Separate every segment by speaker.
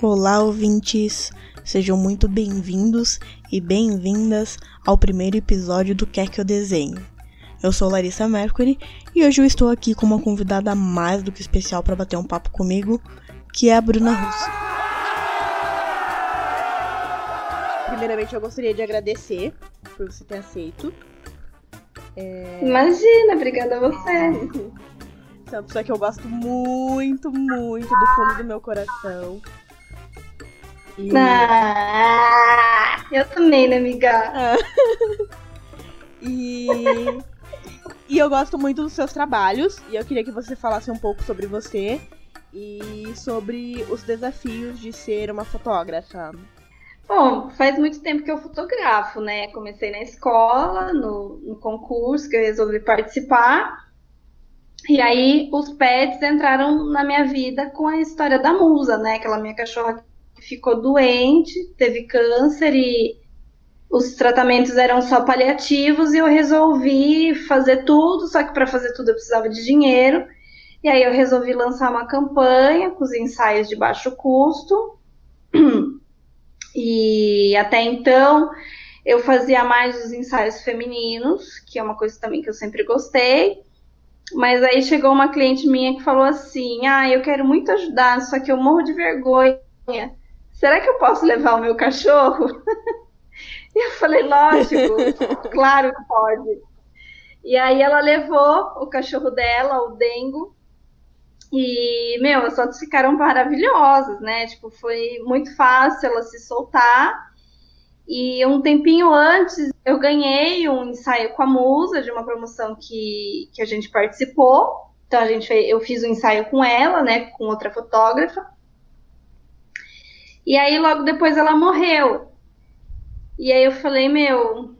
Speaker 1: Olá, ouvintes! Sejam muito bem-vindos e bem-vindas ao primeiro episódio do Quer Que Eu Desenhe. Eu sou Larissa Mercury e hoje eu estou aqui com uma convidada mais do que especial para bater um papo comigo, que é a Bruna Russo.
Speaker 2: Primeiramente, eu gostaria de agradecer por você ter aceito.
Speaker 3: É... Imagina, obrigada a você.
Speaker 2: Você é uma pessoa que eu gosto muito, muito do fundo do meu coração.
Speaker 3: E... Ah, eu também, né, amiga?
Speaker 2: e... e eu gosto muito dos seus trabalhos. E eu queria que você falasse um pouco sobre você e sobre os desafios de ser uma fotógrafa.
Speaker 3: Bom, faz muito tempo que eu fotografo, né? Comecei na escola, no, no concurso que eu resolvi participar. E aí os pets entraram na minha vida com a história da musa, né? Aquela minha cachorra ficou doente, teve câncer e os tratamentos eram só paliativos e eu resolvi fazer tudo, só que para fazer tudo eu precisava de dinheiro. E aí eu resolvi lançar uma campanha com os ensaios de baixo custo. E até então eu fazia mais os ensaios femininos, que é uma coisa também que eu sempre gostei. Mas aí chegou uma cliente minha que falou assim: Ah, eu quero muito ajudar, só que eu morro de vergonha será que eu posso levar o meu cachorro? E eu falei, lógico, claro que pode. E aí ela levou o cachorro dela, o Dengo, e, meu, as fotos ficaram maravilhosas, né? Tipo, foi muito fácil ela se soltar. E um tempinho antes, eu ganhei um ensaio com a Musa, de uma promoção que, que a gente participou. Então, a gente, eu fiz um ensaio com ela, né? Com outra fotógrafa. E aí logo depois ela morreu. E aí eu falei, meu,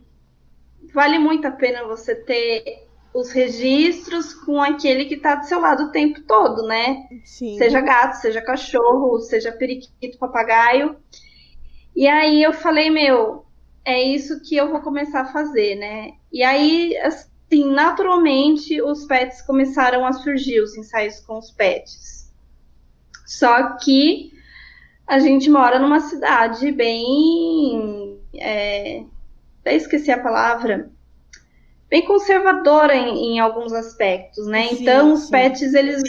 Speaker 3: vale muito a pena você ter os registros com aquele que tá do seu lado o tempo todo, né? Sim. Seja gato, seja cachorro, seja periquito, papagaio. E aí eu falei, meu, é isso que eu vou começar a fazer, né? E aí, assim, naturalmente os pets começaram a surgir, os ensaios com os pets. Só que a gente mora numa cidade bem. É, até esqueci a palavra. Bem conservadora em, em alguns aspectos, né? Sim, então, os pets, eles,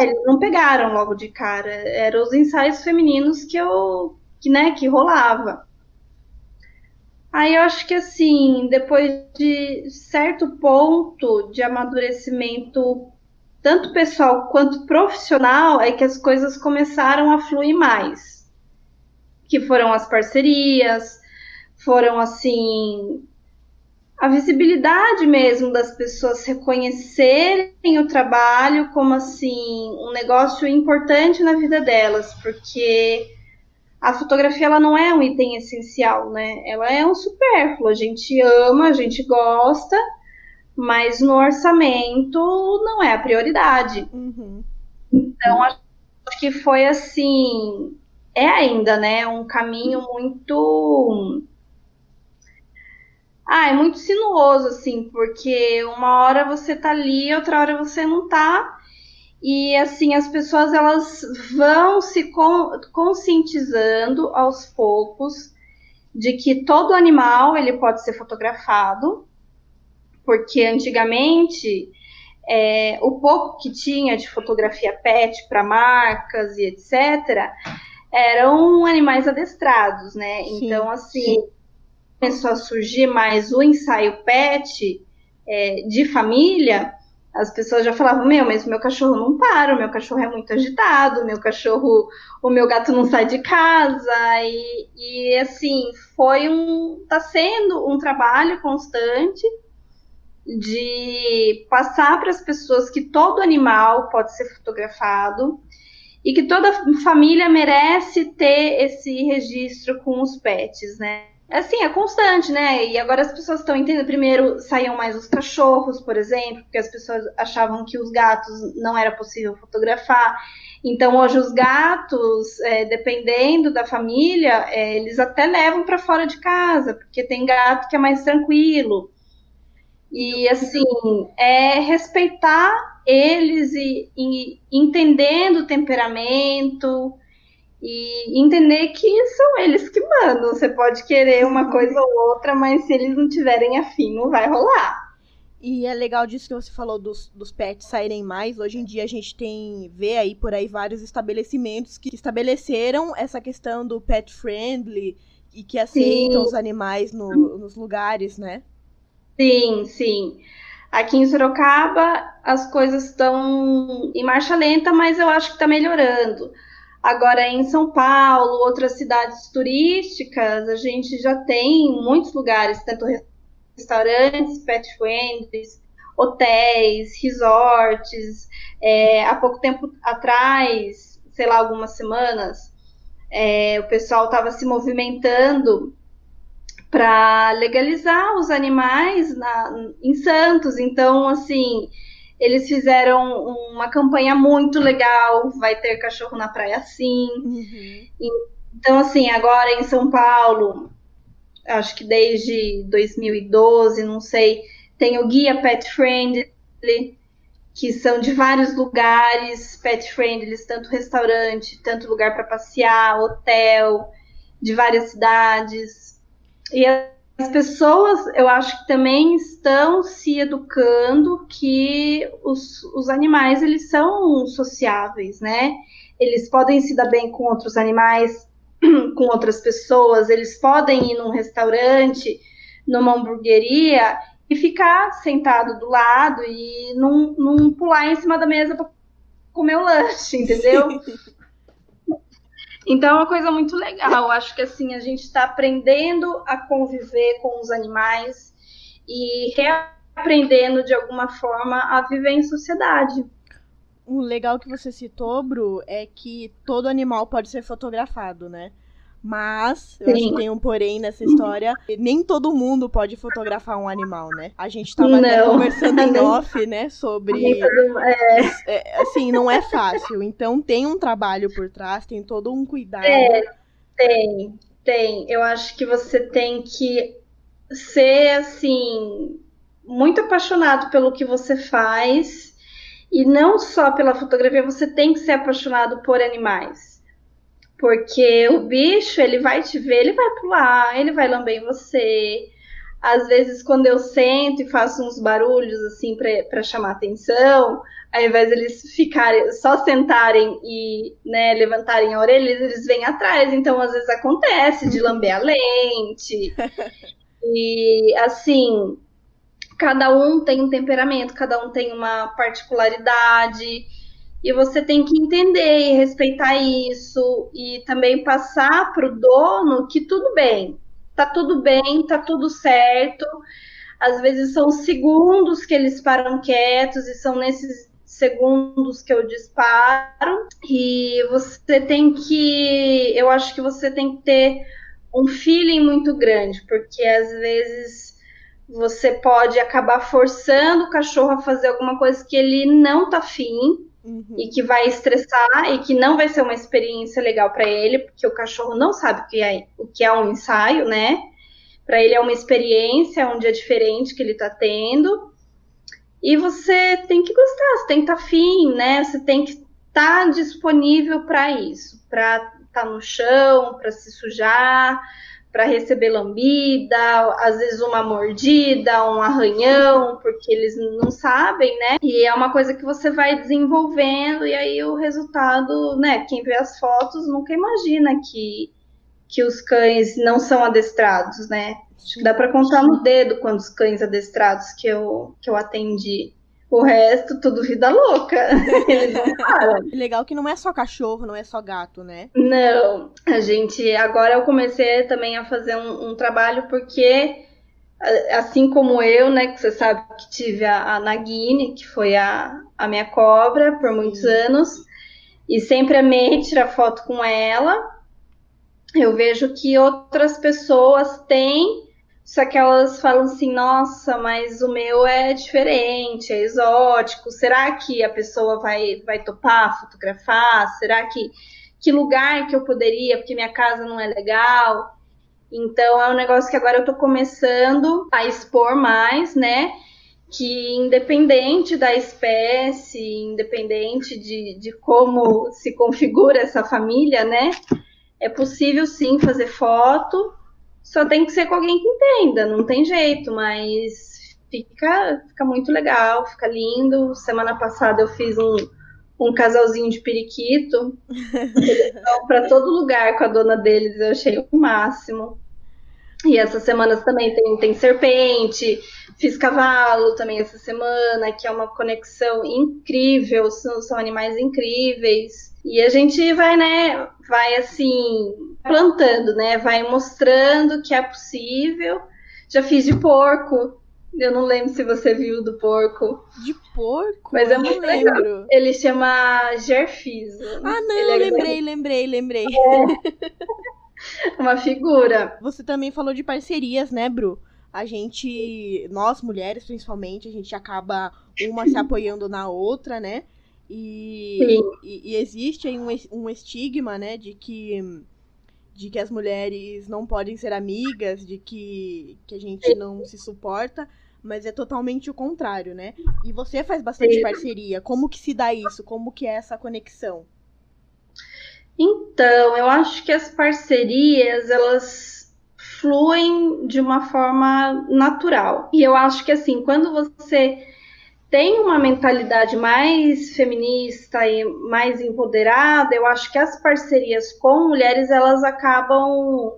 Speaker 3: eles não pegaram logo de cara. Eram os ensaios femininos que eu. que, né, que rolava. Aí eu acho que assim, depois de certo ponto de amadurecimento, tanto pessoal quanto profissional, é que as coisas começaram a fluir mais que foram as parcerias, foram assim a visibilidade mesmo das pessoas reconhecerem o trabalho como assim um negócio importante na vida delas, porque a fotografia ela não é um item essencial, né? Ela é um supérfluo. A gente ama, a gente gosta, mas no orçamento não é a prioridade. Uhum. Então acho que foi assim é ainda, né, um caminho muito ah, é muito sinuoso assim, porque uma hora você tá ali, outra hora você não tá. E assim, as pessoas elas vão se conscientizando aos poucos de que todo animal ele pode ser fotografado, porque antigamente é, o pouco que tinha de fotografia pet para marcas e etc eram animais adestrados, né? Sim, então, assim, sim. Começou a surgir mais o ensaio pet é, de família, as pessoas já falavam, meu, mas o meu cachorro não para, o meu cachorro é muito agitado, meu cachorro, o meu gato não sai de casa, e, e assim, foi um, tá sendo um trabalho constante de passar para as pessoas que todo animal pode ser fotografado, e que toda família merece ter esse registro com os pets, né? Assim, é constante, né? E agora as pessoas estão entendendo. Primeiro saíam mais os cachorros, por exemplo, porque as pessoas achavam que os gatos não era possível fotografar. Então, hoje, os gatos, é, dependendo da família, é, eles até levam para fora de casa, porque tem gato que é mais tranquilo. E, assim, é respeitar eles e, e entendendo o temperamento e entender que são eles que mandam. Você pode querer uma coisa ou outra, mas se eles não tiverem afim, não vai rolar.
Speaker 2: E é legal disso que você falou dos, dos pets saírem mais. Hoje em dia a gente tem, vê aí por aí vários estabelecimentos que estabeleceram essa questão do pet friendly e que aceitam sim. os animais no, nos lugares, né?
Speaker 3: Sim, sim. Aqui em Sorocaba as coisas estão em marcha lenta, mas eu acho que está melhorando. Agora em São Paulo, outras cidades turísticas, a gente já tem muitos lugares, tanto restaurantes pet friendly, hotéis, resorts. É, há pouco tempo atrás, sei lá, algumas semanas, é, o pessoal estava se movimentando para legalizar os animais na, em Santos. Então, assim, eles fizeram uma campanha muito legal. Vai ter cachorro na praia, sim. Uhum. Então, assim, agora em São Paulo, acho que desde 2012, não sei, tem o guia Pet Friendly, que são de vários lugares pet friendly, tanto restaurante, tanto lugar para passear, hotel, de várias cidades. E as pessoas, eu acho que também estão se educando que os, os animais, eles são sociáveis, né? Eles podem se dar bem com outros animais, com outras pessoas, eles podem ir num restaurante, numa hamburgueria e ficar sentado do lado e não, não pular em cima da mesa para comer o lanche, entendeu? Então é uma coisa muito legal. Acho que assim a gente está aprendendo a conviver com os animais e reaprendendo de alguma forma a viver em sociedade
Speaker 2: o legal que você citou, Bru, é que todo animal pode ser fotografado, né? Mas, eu acho que tem um porém nessa história, nem todo mundo pode fotografar um animal, né? A gente tava conversando em off, né, sobre... É. é. assim, não é fácil. Então, tem um trabalho por trás, tem todo um cuidado. É,
Speaker 3: tem, tem. Eu acho que você tem que ser, assim, muito apaixonado pelo que você faz e não só pela fotografia, você tem que ser apaixonado por animais. Porque o bicho, ele vai te ver, ele vai pular, ele vai lamber em você. Às vezes, quando eu sento e faço uns barulhos assim para chamar atenção, ao invés de eles ficarem só sentarem e né, levantarem a orelha, eles vêm atrás. Então, às vezes acontece de lamber a lente. E assim, cada um tem um temperamento, cada um tem uma particularidade. E você tem que entender e respeitar isso e também passar para o dono que tudo bem, tá tudo bem, tá tudo certo. Às vezes são segundos que eles param quietos e são nesses segundos que eu disparo. E você tem que, eu acho que você tem que ter um feeling muito grande, porque às vezes você pode acabar forçando o cachorro a fazer alguma coisa que ele não tá afim uhum. e que vai estressar e que não vai ser uma experiência legal para ele, porque o cachorro não sabe o que é, o que é um ensaio, né? Para ele é uma experiência, é um dia diferente que ele tá tendo. E você tem que gostar, você tem que estar tá afim, né? Você tem que estar tá disponível para isso, para estar tá no chão, para se sujar, para receber lambida, às vezes uma mordida, um arranhão, porque eles não sabem, né? E é uma coisa que você vai desenvolvendo e aí o resultado, né? Quem vê as fotos nunca imagina que que os cães não são adestrados, né? Acho que dá para contar no dedo quantos cães adestrados que eu que eu atendi. O resto, tudo vida louca. Eles não param.
Speaker 2: Legal que não é só cachorro, não é só gato, né?
Speaker 3: Não. A gente. Agora eu comecei também a fazer um, um trabalho porque. Assim como eu, né, que você sabe que tive a, a Nagini, que foi a, a minha cobra por muitos anos, e sempre amei tirar foto com ela. Eu vejo que outras pessoas têm, só que elas falam assim: nossa, mas o meu é diferente, é exótico. Será que a pessoa vai, vai topar fotografar? Será que que lugar que eu poderia, porque minha casa não é legal? Então é um negócio que agora eu tô começando a expor mais, né? Que independente da espécie, independente de, de como se configura essa família, né? É possível sim fazer foto, só tem que ser com alguém que entenda, não tem jeito, mas fica, fica muito legal, fica lindo. Semana passada eu fiz um, um casalzinho de periquito. Para todo lugar com a dona deles, eu achei o máximo. E essas semanas também tem, tem serpente, fiz cavalo também essa semana, que é uma conexão incrível, são, são animais incríveis. E a gente vai, né, vai assim, plantando, né, vai mostrando que é possível. Já fiz de porco, eu não lembro se você viu do porco.
Speaker 2: De porco?
Speaker 3: Mas é muito lembro. legal. Ele chama Gerfiso.
Speaker 2: Ah, não, é lembrei, lembrei, lembrei. É.
Speaker 3: Uma figura.
Speaker 2: Você também falou de parcerias, né, Bru? A gente, nós mulheres principalmente, a gente acaba uma se apoiando na outra, né? E, e, e, existe aí um, um estigma, né, de que de que as mulheres não podem ser amigas, de que, que a gente não se suporta, mas é totalmente o contrário, né? E você faz bastante parceria. Como que se dá isso? Como que é essa conexão?
Speaker 3: Então, eu acho que as parcerias, elas fluem de uma forma natural. E eu acho que assim, quando você tem uma mentalidade mais feminista e mais empoderada, eu acho que as parcerias com mulheres elas acabam,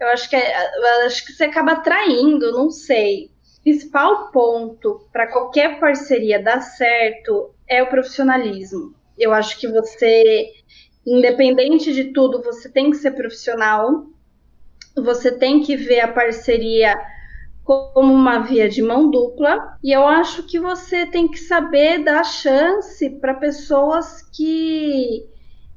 Speaker 3: eu acho que é, acho que você acaba atraindo, não sei. O principal ponto para qualquer parceria dar certo é o profissionalismo. Eu acho que você, independente de tudo, você tem que ser profissional. Você tem que ver a parceria como uma via de mão dupla, e eu acho que você tem que saber dar chance para pessoas que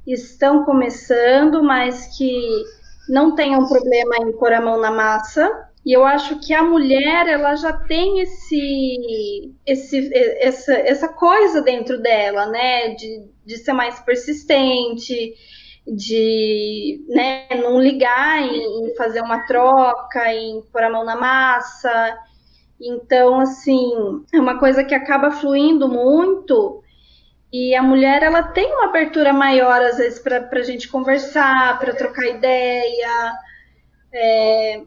Speaker 3: estão começando, mas que não tenham problema em pôr a mão na massa. E eu acho que a mulher ela já tem esse, esse essa, essa coisa dentro dela, né? De, de ser mais persistente, de né, não ligar em, em, fazer uma troca, em pôr a mão na massa. Então, assim, é uma coisa que acaba fluindo muito. E a mulher, ela tem uma abertura maior, às vezes, para a gente conversar, para trocar ideia. É...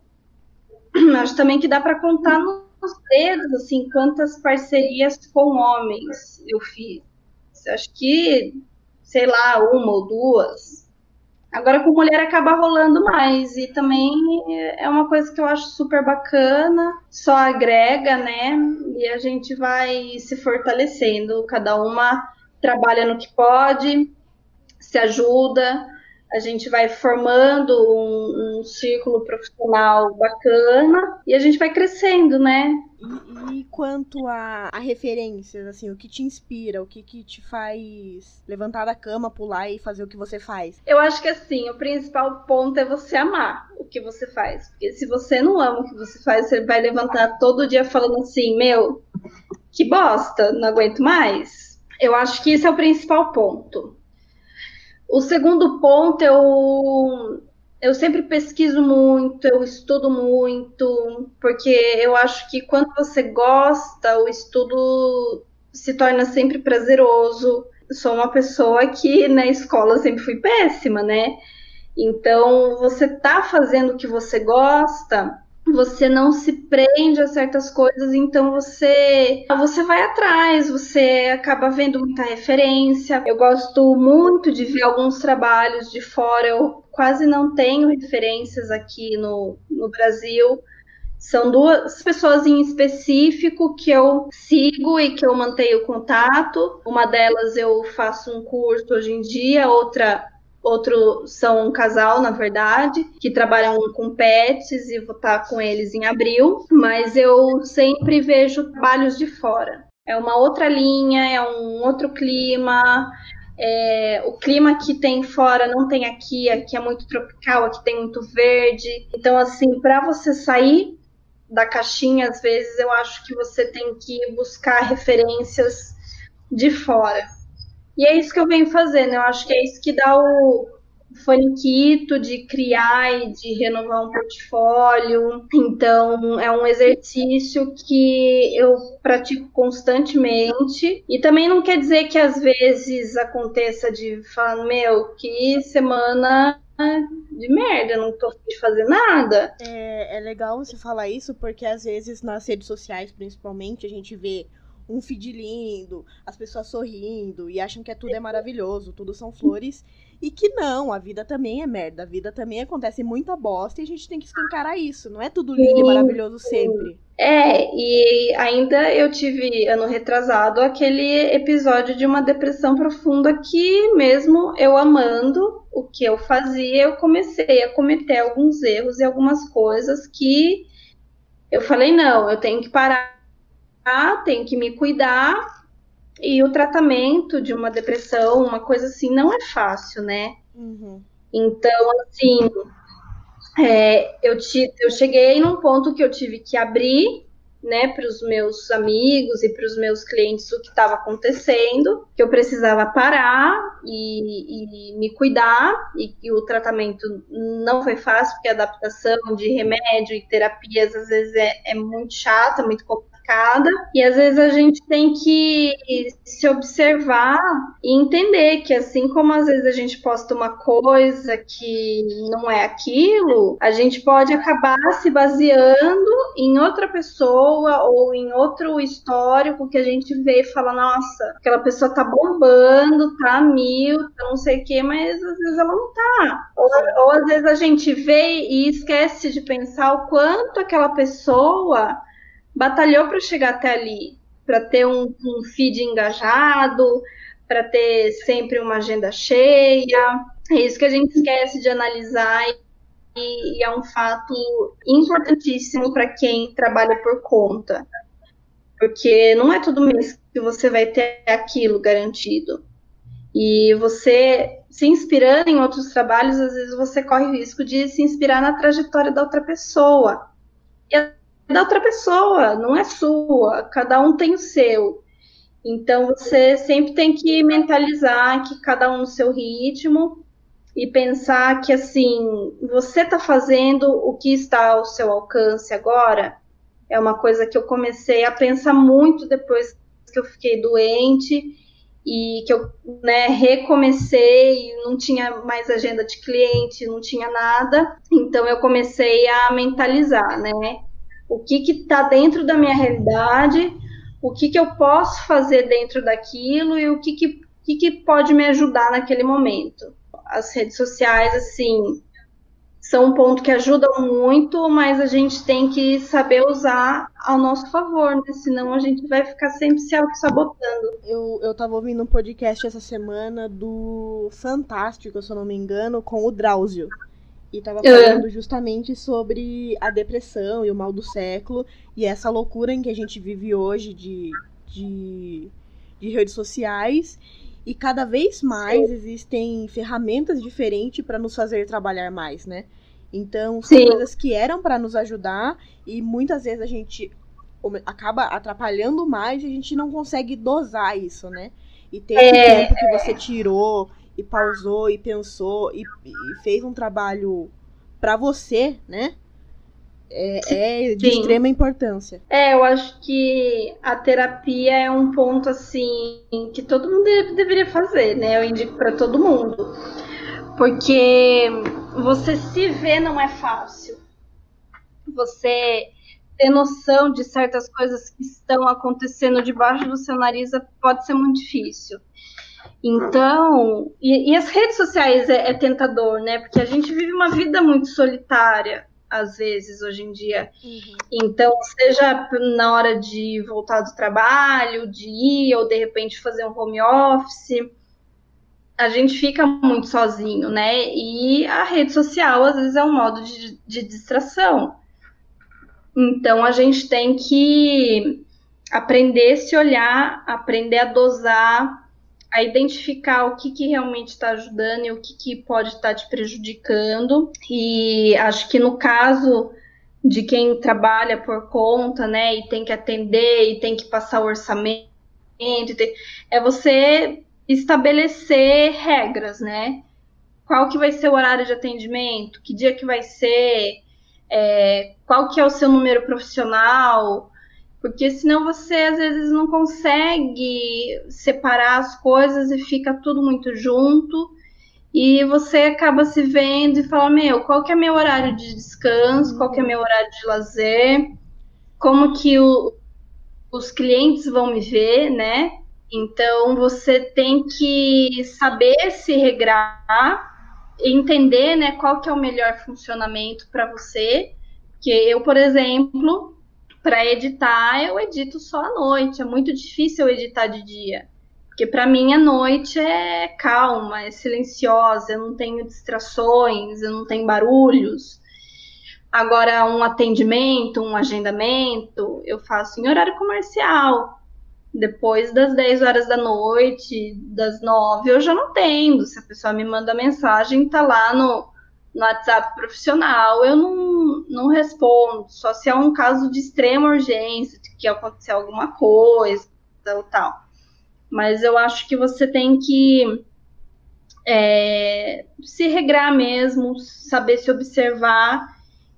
Speaker 3: Acho também que dá para contar nos dedos, assim, quantas parcerias com homens eu fiz. Acho que, sei lá, uma ou duas. Agora com mulher acaba rolando mais. E também é uma coisa que eu acho super bacana, só agrega, né? E a gente vai se fortalecendo, cada uma trabalha no que pode, se ajuda, a gente vai formando um, um círculo profissional bacana e a gente vai crescendo, né?
Speaker 2: E, e quanto a, a, referências, assim, o que te inspira, o que, que te faz levantar da cama, pular e fazer o que você faz?
Speaker 3: Eu acho que assim, o principal ponto é você amar o que você faz. Porque se você não ama o que você faz, você vai levantar todo dia falando assim, meu, que bosta, não aguento mais. Eu acho que esse é o principal ponto o segundo ponto, eu, eu sempre pesquiso muito, eu estudo muito, porque eu acho que quando você gosta, o estudo se torna sempre prazeroso. Sou uma pessoa que na escola sempre fui péssima, né? Então, você tá fazendo o que você gosta, você não se prende a certas coisas, então você você vai atrás, você acaba vendo muita referência. Eu gosto muito de ver alguns trabalhos de fora, eu quase não tenho referências aqui no, no Brasil. São duas pessoas em específico que eu sigo e que eu mantenho contato. Uma delas eu faço um curso hoje em dia, outra outro são um casal, na verdade, que trabalham com pets e vou estar com eles em abril, mas eu sempre vejo trabalhos de fora. É uma outra linha, é um outro clima, é, o clima que tem fora não tem aqui, aqui é muito tropical, aqui tem muito verde. Então, assim, para você sair da caixinha, às vezes eu acho que você tem que buscar referências de fora. E é isso que eu venho fazendo, eu acho que é isso que dá o, faniquito de criar e de renovar um portfólio. Então, é um exercício que eu pratico constantemente. E também não quer dizer que às vezes aconteça de falar, meu, que semana de merda, não tô de fazer nada.
Speaker 2: É, é legal você falar isso, porque às vezes nas redes sociais, principalmente, a gente vê um feed lindo, as pessoas sorrindo e acham que é tudo é maravilhoso, tudo são flores. E que não, a vida também é merda, a vida também acontece muita bosta e a gente tem que escancarar isso, não é tudo lindo e maravilhoso sempre.
Speaker 3: É, e ainda eu tive ano retrasado aquele episódio de uma depressão profunda que, mesmo eu amando o que eu fazia, eu comecei a cometer alguns erros e algumas coisas que eu falei: não, eu tenho que parar, tenho que me cuidar e o tratamento de uma depressão, uma coisa assim, não é fácil, né? Uhum. Então, assim, é, eu, te, eu cheguei num ponto que eu tive que abrir, né, para os meus amigos e para os meus clientes o que estava acontecendo, que eu precisava parar e, e me cuidar, e que o tratamento não foi fácil, porque a adaptação de remédio e terapias às vezes é, é muito chata, muito complicada e às vezes a gente tem que se observar e entender que assim como às vezes a gente posta uma coisa que não é aquilo, a gente pode acabar se baseando em outra pessoa ou em outro histórico que a gente vê e fala, nossa, aquela pessoa tá bombando, tá mil, tá não sei o que, mas às vezes ela não tá. Ou, ou às vezes a gente vê e esquece de pensar o quanto aquela pessoa batalhou para chegar até ali, para ter um, um feed engajado, para ter sempre uma agenda cheia. É isso que a gente esquece de analisar e, e é um fato importantíssimo para quem trabalha por conta. Porque não é todo mês que você vai ter aquilo garantido. E você se inspirando em outros trabalhos, às vezes você corre o risco de se inspirar na trajetória da outra pessoa. E da outra pessoa, não é sua. Cada um tem o seu. Então você sempre tem que mentalizar que cada um no seu ritmo e pensar que assim, você está fazendo o que está ao seu alcance agora. É uma coisa que eu comecei a pensar muito depois que eu fiquei doente e que eu né, recomecei, não tinha mais agenda de cliente, não tinha nada. Então eu comecei a mentalizar, né? O que está dentro da minha realidade, o que, que eu posso fazer dentro daquilo e o que, que, que, que pode me ajudar naquele momento. As redes sociais, assim, são um ponto que ajuda muito, mas a gente tem que saber usar ao nosso favor, né? Senão a gente vai ficar sempre se auto-sabotando.
Speaker 2: Eu, eu tava ouvindo um podcast essa semana do Fantástico, se eu não me engano, com o Drauzio. E tava falando justamente sobre a depressão e o mal do século e essa loucura em que a gente vive hoje de, de, de redes sociais. E cada vez mais existem ferramentas diferentes para nos fazer trabalhar mais, né? Então, são Sim. coisas que eram para nos ajudar e muitas vezes a gente acaba atrapalhando mais e a gente não consegue dosar isso, né? E ter é... tempo que você tirou e pausou e pensou e, e fez um trabalho para você, né? É, é de Sim. extrema importância.
Speaker 3: É, eu acho que a terapia é um ponto assim que todo mundo deveria fazer, né? Eu indico para todo mundo. Porque você se vê não é fácil. Você ter noção de certas coisas que estão acontecendo debaixo do seu nariz pode ser muito difícil. Então, e, e as redes sociais é, é, tentador, né? Porque a gente vive uma vida muito solitária, às vezes, hoje em dia. Uhum. Então, seja na hora de voltar do trabalho, de ir, ou de repente fazer um home office, a gente fica muito sozinho, né? E a rede social, às vezes, é um modo de, de distração. Então, a gente tem que aprender a se olhar, aprender a dosar a identificar o que, que realmente está ajudando e o que, que pode estar tá te prejudicando. E acho que no caso de quem trabalha por conta, né, e tem que atender e tem que passar o orçamento, é você estabelecer regras, né? Qual que vai ser o horário de atendimento, que dia que vai ser, é, qual que é o seu número profissional, porque senão você às vezes não consegue separar as coisas e fica tudo muito junto. E você acaba se vendo e fala, meu, qual que é meu horário de descanso, qual que é meu horário de lazer, como que o, os clientes vão me ver, né? Então você tem que saber se regrar, entender, né, qual que é o melhor funcionamento para você. Que eu, por exemplo, para editar, eu edito só à noite. É muito difícil eu editar de dia. Porque para mim a noite é calma, é silenciosa, eu não tenho distrações, eu não tenho barulhos. Agora, um atendimento, um agendamento, eu faço em horário comercial. Depois das 10 horas da noite, das 9, eu já não tenho. Se a pessoa me manda mensagem, tá lá no, no WhatsApp profissional, eu não, não respondo, só se é um caso de extrema urgência, que aconteceu alguma coisa ou tal. Mas eu acho que você tem que é, se regrar mesmo, saber se observar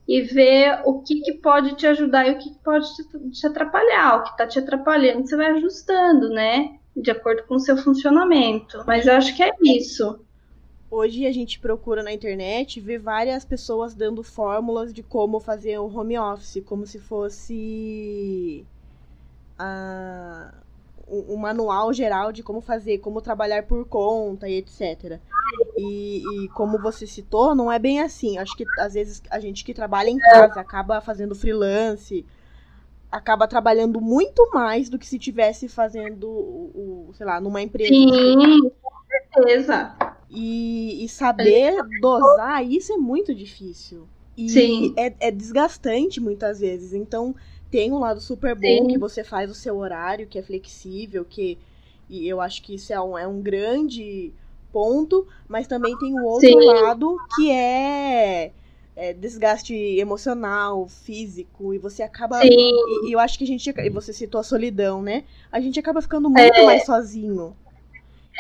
Speaker 3: e ver o que, que pode te ajudar e o que, que pode te atrapalhar. O que está te atrapalhando, você vai ajustando, né? De acordo com o seu funcionamento. Mas eu acho que é isso.
Speaker 2: Hoje a gente procura na internet ver várias pessoas dando fórmulas de como fazer o home office, como se fosse a, um, manual geral de como fazer, como trabalhar por conta e etc. E, e, como você citou, não é bem assim. Acho que às vezes a gente que trabalha em casa acaba fazendo freelance, acaba trabalhando muito mais do que se tivesse fazendo o, o sei lá, numa empresa.
Speaker 3: Sim, com certeza.
Speaker 2: E, e saber dosar isso é muito difícil. E Sim. É, é desgastante muitas vezes. Então, tem um lado super bom Sim. que você faz o seu horário, que é flexível, que e eu acho que isso é um, é um grande ponto, mas também tem o outro Sim. lado que é, é, desgaste emocional, físico, e você acaba. E, e, eu acho que a gente. E você citou a solidão, né? A gente acaba ficando muito é. mais sozinho.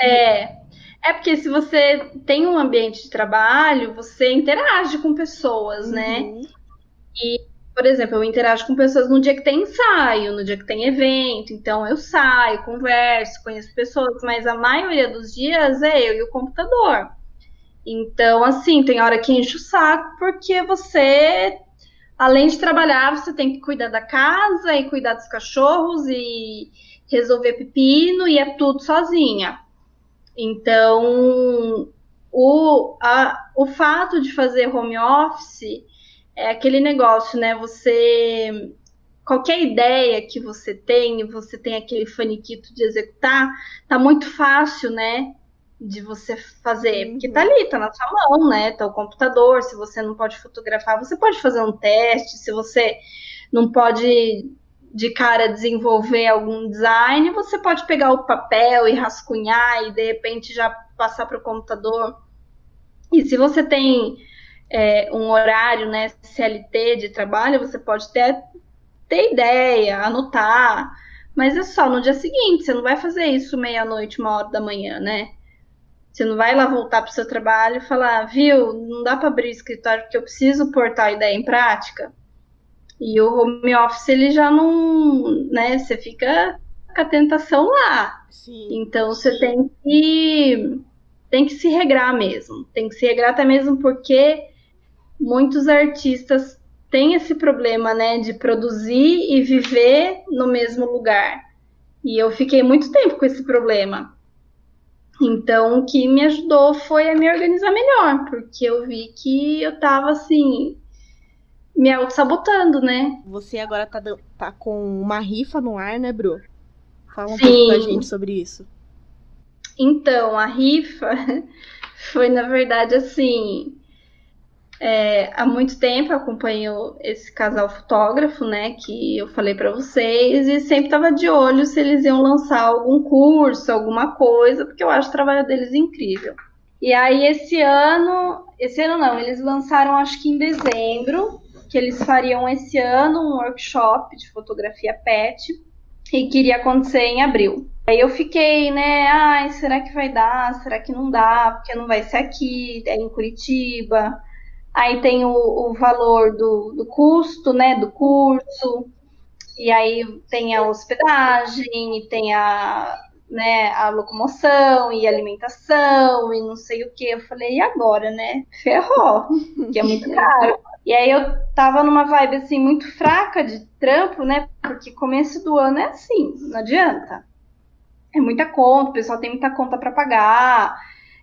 Speaker 3: É. É porque se você tem um ambiente de trabalho, você interage com pessoas, né? uhum. né? E, por exemplo, eu interajo com pessoas no dia que tem ensaio, no dia que tem evento, então eu saio, converso, conheço pessoas, mas a maioria dos dias é eu e o computador. Então, assim, tem hora que enche o saco, porque você, além de trabalhar, você tem que cuidar da casa e cuidar dos cachorros e resolver pepino e é tudo sozinha. Então, o, a, o fato de fazer home office é aquele negócio, né? Você. Qualquer ideia que você tem, você tem aquele faniquito de executar, tá muito fácil, né? De você fazer, porque tá ali, tá na sua mão, né? Tá o computador. Se você não pode fotografar, você pode fazer um teste. Se você não pode de cara desenvolver algum design, você pode pegar o papel e rascunhar e de repente já passar para o computador. E se você tem é, um horário, né, CLT de trabalho, você pode ter, ter ideia, anotar, mas é só no dia seguinte, você não vai fazer isso meia-noite, uma hora da manhã, né? Você não vai lá voltar para o seu trabalho e falar, viu, não dá para abrir o escritório porque eu preciso portar a ideia em prática. E o home office ele já não, né? Você fica com a tentação lá. Sim, então você tem que tem que se regrar mesmo. Tem que se regrar até mesmo porque muitos artistas têm esse problema, né, de produzir e viver no mesmo lugar. E eu fiquei muito tempo com esse problema. Então, o que me ajudou foi a me organizar melhor, porque eu vi que eu tava assim, me auto-sabotando, né?
Speaker 2: Você agora tá, tá com uma rifa no ar, né, Bru? Fala um Sim. pouco pra gente sobre isso.
Speaker 3: Então, a rifa foi, na verdade, assim. É, há muito tempo eu acompanho esse casal fotógrafo, né, que eu falei para vocês, e sempre estava de olho se eles iam lançar algum curso, alguma coisa, porque eu acho o trabalho deles incrível. E aí esse ano, esse ano não, eles lançaram acho que em dezembro, que eles fariam esse ano um workshop de fotografia pet e queria acontecer em abril. Aí eu fiquei, né, ai, será que vai dar? Será que não dá? Porque não vai ser aqui, é em Curitiba. Aí tem o, o valor do, do custo, né, do curso. E aí tem a hospedagem, e tem a, né, a locomoção e alimentação e não sei o que. Eu falei, e agora, né? Ferrou, que é muito caro. E aí eu tava numa vibe assim muito fraca de trampo, né? Porque começo do ano é assim, não adianta. É muita conta, o pessoal tem muita conta para pagar.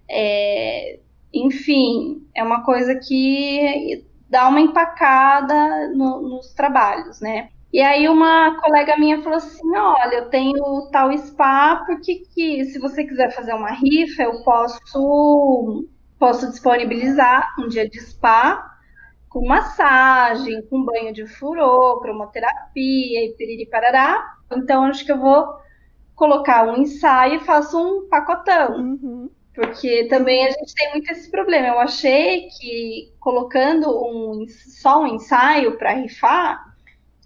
Speaker 3: É, enfim, é uma coisa que dá uma empacada no, nos trabalhos, né? E aí uma colega minha falou assim, olha, eu tenho tal spa, porque que se você quiser fazer uma rifa, eu posso, posso disponibilizar um dia de spa com massagem, com banho de furô, cromoterapia e piriri parará. Então acho que eu vou colocar um ensaio e faço um pacotão. Uhum. Porque também a gente tem muito esse problema. Eu achei que colocando um, só um ensaio para rifar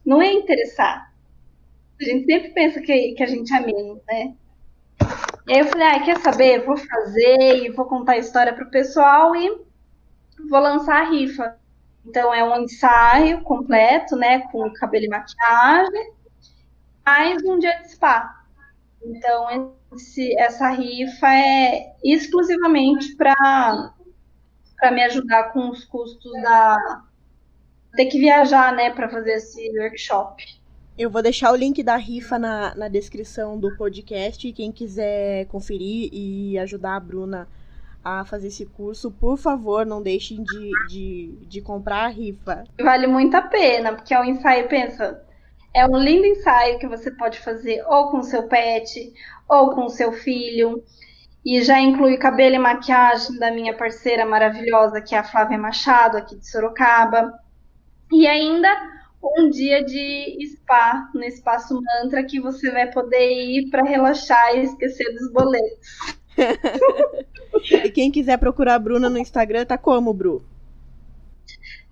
Speaker 3: não ia interessar. A gente sempre pensa que, que a gente é menos, né? E aí eu falei, ah, quer saber? Vou fazer e vou contar a história pro pessoal e vou lançar a rifa. Então é um ensaio completo, né? Com cabelo e maquiagem, mais um dia de spa. Então esse, essa rifa é exclusivamente para me ajudar com os custos da ter que viajar, né, para fazer esse workshop.
Speaker 2: Eu vou deixar o link da rifa na, na descrição do podcast. Quem quiser conferir e ajudar a Bruna a fazer esse curso, por favor, não deixem de, de, de comprar a rifa.
Speaker 3: Vale muito a pena, porque é um ensaio, pensa, é um lindo ensaio que você pode fazer ou com seu pet, ou com seu filho. E já inclui cabelo e maquiagem da minha parceira maravilhosa, que é a Flávia Machado, aqui de Sorocaba. E ainda um dia de spa no Espaço Mantra que você vai poder ir para relaxar e esquecer dos boletos.
Speaker 2: e quem quiser procurar a Bruna no Instagram, tá como, Bru?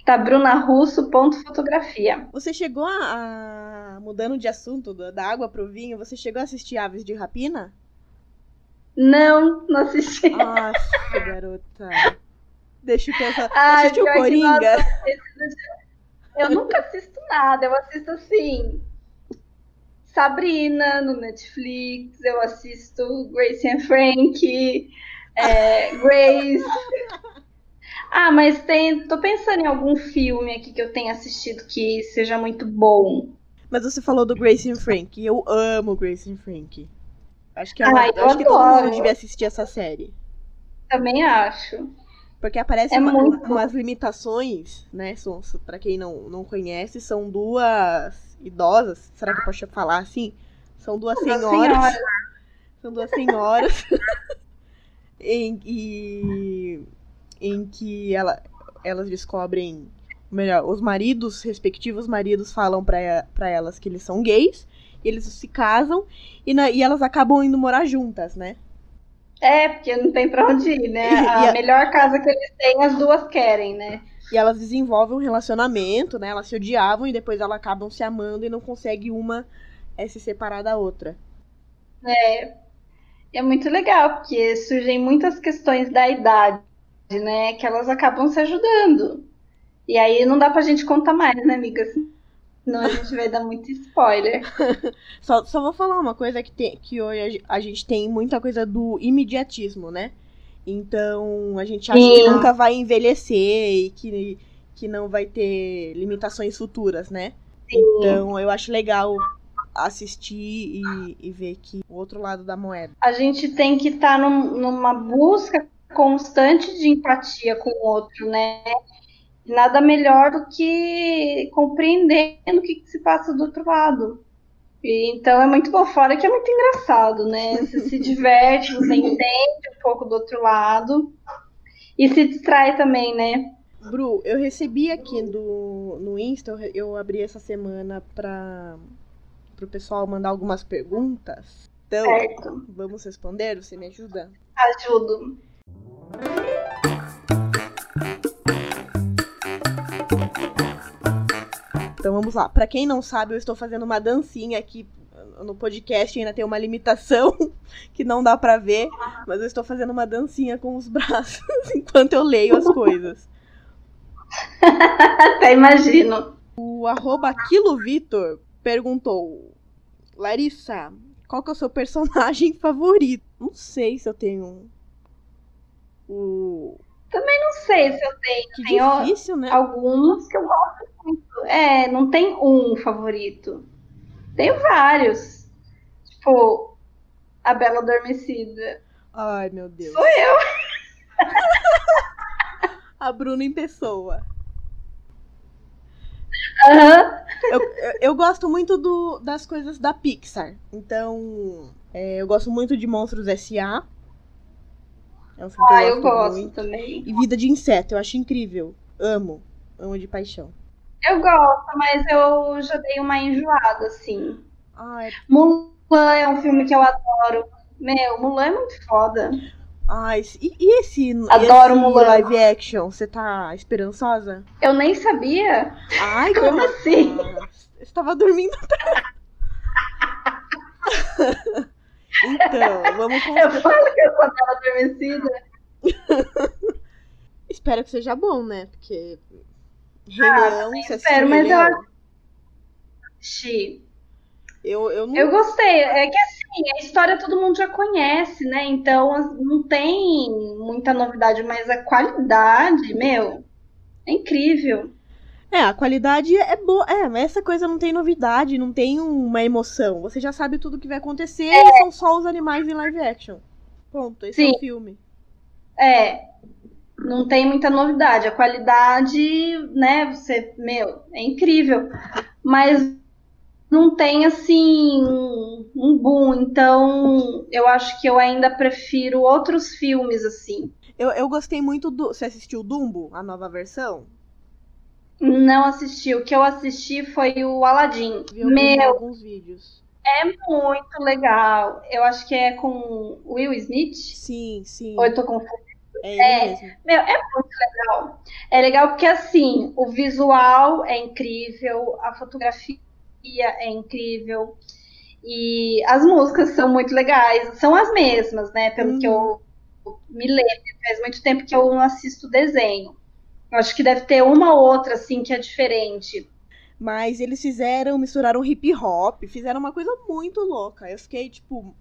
Speaker 3: Tá brunarusso.fotografia.
Speaker 2: Você chegou a, a, Mudando de assunto, da água pro vinho, você chegou a assistir Aves de Rapina?
Speaker 3: Não, não assisti.
Speaker 2: Nossa, garota. Deixa eu pensar. Ai, assistiu Coringa?
Speaker 3: Eu nunca assisto nada, eu assisto assim. Sabrina no Netflix, eu assisto Grace and Frank, é, Grace. Ah, mas tem. Tô pensando em algum filme aqui que eu tenha assistido que seja muito bom.
Speaker 2: Mas você falou do Grace and Frank, e eu amo Grace and Frank. Acho que, é uma, Ai, acho que todo mundo devia assistir essa série.
Speaker 3: Também acho.
Speaker 2: Porque aparecem é uma, umas limitações, né? Para quem não, não conhece, são duas idosas. Será que eu posso falar assim? São duas senhoras. Senhora. São duas senhoras. em, e, em que ela, elas descobrem. Melhor, os maridos, respectivos maridos, falam para elas que eles são gays. E eles se casam e, na, e elas acabam indo morar juntas, né?
Speaker 3: É, porque não tem pra onde ir, né? A, a melhor casa que eles têm, as duas querem, né?
Speaker 2: E elas desenvolvem um relacionamento, né? Elas se odiavam e depois elas acabam se amando e não consegue uma é, se separar da outra.
Speaker 3: É. É muito legal, porque surgem muitas questões da idade, né? Que elas acabam se ajudando. E aí não dá pra gente contar mais, né, amigas? Senão a gente vai dar muito spoiler.
Speaker 2: só, só vou falar uma coisa que, tem, que hoje a gente tem muita coisa do imediatismo, né? Então a gente acha Sim. que nunca vai envelhecer e que, que não vai ter limitações futuras, né? Sim. Então eu acho legal assistir e, e, ver que o outro lado da moeda.
Speaker 3: A gente tem que estar tá num, numa busca constante de empatia com o outro, né? nada melhor do que compreendendo o que, que, se passa do outro lado. E, então é muito bom, fora que é muito engraçado, né? Você se diverte, você entende um pouco do outro lado e se distrai também, né?
Speaker 2: Bru, eu recebi aqui do, no Insta, eu abri essa semana para o pessoal mandar algumas perguntas. Então, certo. vamos responder? Você me ajuda?
Speaker 3: Ajudo.
Speaker 2: Então vamos lá. Para quem não sabe, eu estou fazendo uma dancinha aqui no podcast, ainda tem uma limitação que não dá para ver, mas eu estou fazendo uma dancinha com os braços enquanto eu leio as coisas.
Speaker 3: Até imagino.
Speaker 2: O arroba Vitor perguntou: Larissa, qual que é o seu personagem favorito? Não sei se eu tenho
Speaker 3: o. Também não sei se eu tenho.
Speaker 2: Que tenho difícil, né?
Speaker 3: Alguns que eu gosto muito. É, não tem um favorito. Tenho vários. Tipo, a Bela Adormecida.
Speaker 2: Ai, meu Deus.
Speaker 3: Sou eu.
Speaker 2: a Bruna em pessoa.
Speaker 3: Uhum.
Speaker 2: Eu, eu, eu, gosto muito do, das coisas da Pixar. Então, é, eu gosto muito de Monstros S.A.
Speaker 3: É um filme ah, eu, eu gosto muito. também.
Speaker 2: E Vida de Inseto, eu acho incrível. Amo. Amo de paixão.
Speaker 3: Eu gosto, mas eu já dei uma enjoada, assim.
Speaker 2: Ai.
Speaker 3: Mulan é um filme que eu adoro. Meu, Mulan é muito foda.
Speaker 2: Ai, e, e esse,
Speaker 3: Adoro
Speaker 2: esse
Speaker 3: Mulan.
Speaker 2: live action? Você tá esperançosa?
Speaker 3: Eu nem sabia.
Speaker 2: Ai,
Speaker 3: como assim?
Speaker 2: Você tava dormindo. então, vamos
Speaker 3: com... Eu falo que eu só tava adormecida.
Speaker 2: Espero que seja bom, né? Porque. Rei ah, Leão, você
Speaker 3: espero, mas eu assisti.
Speaker 2: Eu, eu, não...
Speaker 3: eu gostei. É que assim, a história todo mundo já conhece, né? Então não tem muita novidade, mas a qualidade, meu, é incrível.
Speaker 2: É, a qualidade é boa. É, mas essa coisa não tem novidade, não tem uma emoção. Você já sabe tudo o que vai acontecer é. e são só os animais em live action. Ponto. Esse Sim. é o filme.
Speaker 3: É. Não tem muita novidade. A qualidade, né, você, meu, é incrível. Mas não tem assim um boom. Então, eu acho que eu ainda prefiro outros filmes assim.
Speaker 2: Eu, eu gostei muito do. Você assistiu Dumbo, a nova versão?
Speaker 3: Não assisti. O que eu assisti foi o Aladdin.
Speaker 2: Vi Meu, alguns vídeos.
Speaker 3: É muito legal. Eu acho que é com Will Smith.
Speaker 2: Sim, sim.
Speaker 3: Ou eu tô confusa.
Speaker 2: É, é.
Speaker 3: Meu, é muito legal. É legal porque assim, o visual é incrível, a fotografia é incrível. E as músicas são muito legais, são as mesmas, né? Pelo uhum. que eu me lembro. Faz muito tempo que eu não assisto desenho. Acho que deve ter uma ou outra, assim, que é diferente.
Speaker 2: Mas eles fizeram, misturaram hip hop, fizeram uma coisa muito louca. Eu fiquei, tipo.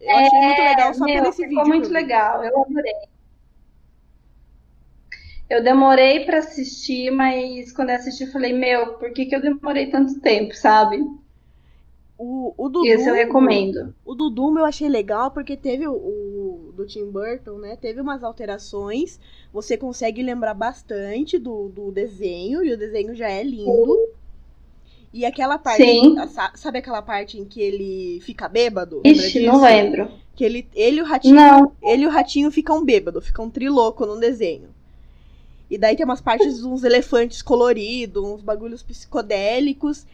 Speaker 2: Eu é, achei muito legal só meu, esse vídeo.
Speaker 3: Ficou muito legal, eu adorei. Eu demorei para assistir, mas quando eu assisti, eu falei, meu, por que, que eu demorei tanto tempo, sabe?
Speaker 2: O, o Dudu,
Speaker 3: Esse eu recomendo.
Speaker 2: O Dudu eu achei legal porque teve o, o, do Tim Burton, né? Teve umas alterações. Você consegue lembrar bastante do, do desenho e o desenho já é lindo. E aquela parte,
Speaker 3: Sim.
Speaker 2: sabe aquela parte em que ele fica bêbado?
Speaker 3: Ixi, não lembro.
Speaker 2: Que ele, ele e o ratinho,
Speaker 3: não.
Speaker 2: ele e o ratinho ficam bêbado, ficam triloco no desenho. E daí tem umas partes uns elefantes coloridos, uns bagulhos psicodélicos.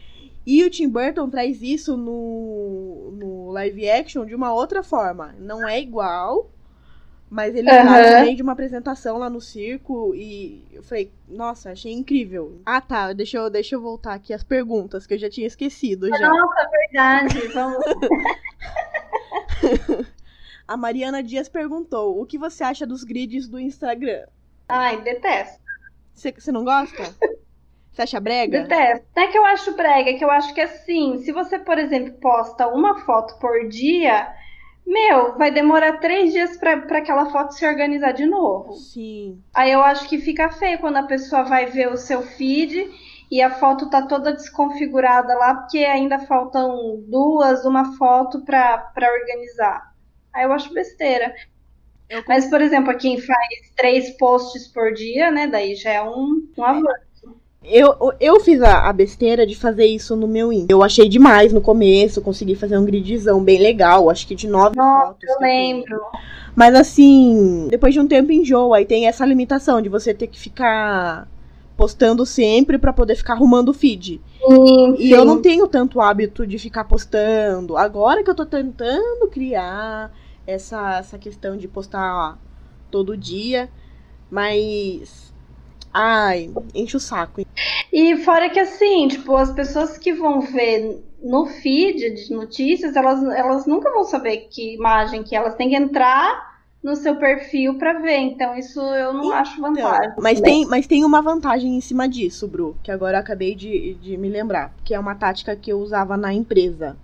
Speaker 2: E o Tim Burton traz isso no, no live action de uma outra forma. Não é igual, mas ele uhum. traz de uma apresentação lá no circo e eu falei, nossa, achei incrível. Ah, tá, deixa eu, deixa eu voltar aqui as perguntas que eu já tinha esquecido já.
Speaker 3: Nossa, verdade, vamos.
Speaker 2: A Mariana Dias perguntou: o que você acha dos grids do Instagram?
Speaker 3: Ai, detesto.
Speaker 2: Você não gosta? Você acha brega?
Speaker 3: Detesto. Não é que eu acho brega, é que eu acho que assim, se você, por exemplo, posta uma foto por dia, meu, vai demorar três dias para aquela foto se organizar de novo.
Speaker 2: Sim.
Speaker 3: Aí eu acho que fica feio quando a pessoa vai ver o seu feed e a foto tá toda desconfigurada lá, porque ainda faltam duas, uma foto para organizar. Aí eu acho besteira. Eu... Mas, por exemplo, quem faz três posts por dia, né? Daí já é um, um avanço.
Speaker 2: Eu, eu fiz a, a, besteira de fazer isso no meu Insta. Eu achei demais no começo, consegui fazer um gridzão bem legal, acho que de nove
Speaker 3: Nossa,
Speaker 2: fotos.
Speaker 3: Eu lembro.
Speaker 2: Mas assim, depois de um tempo enjoa e tem essa limitação de você ter que ficar postando sempre para poder ficar arrumando o feed.
Speaker 3: Sim,
Speaker 2: e eu não tenho tanto hábito de ficar postando. Agora que eu tô tentando criar essa, essa questão de postar ó, todo dia, mas ai, enche o saco.
Speaker 3: E fora que assim, tipo, as pessoas que vão ver no feed de notícias, elas, elas nunca vão saber que imagem que elas têm que entrar no seu perfil para ver. Então, isso eu não então, acho vantagem.
Speaker 2: Mas tem, mas tem uma vantagem em cima disso, Bru, que agora eu acabei de, de me lembrar. Que é uma tática que eu usava na empresa.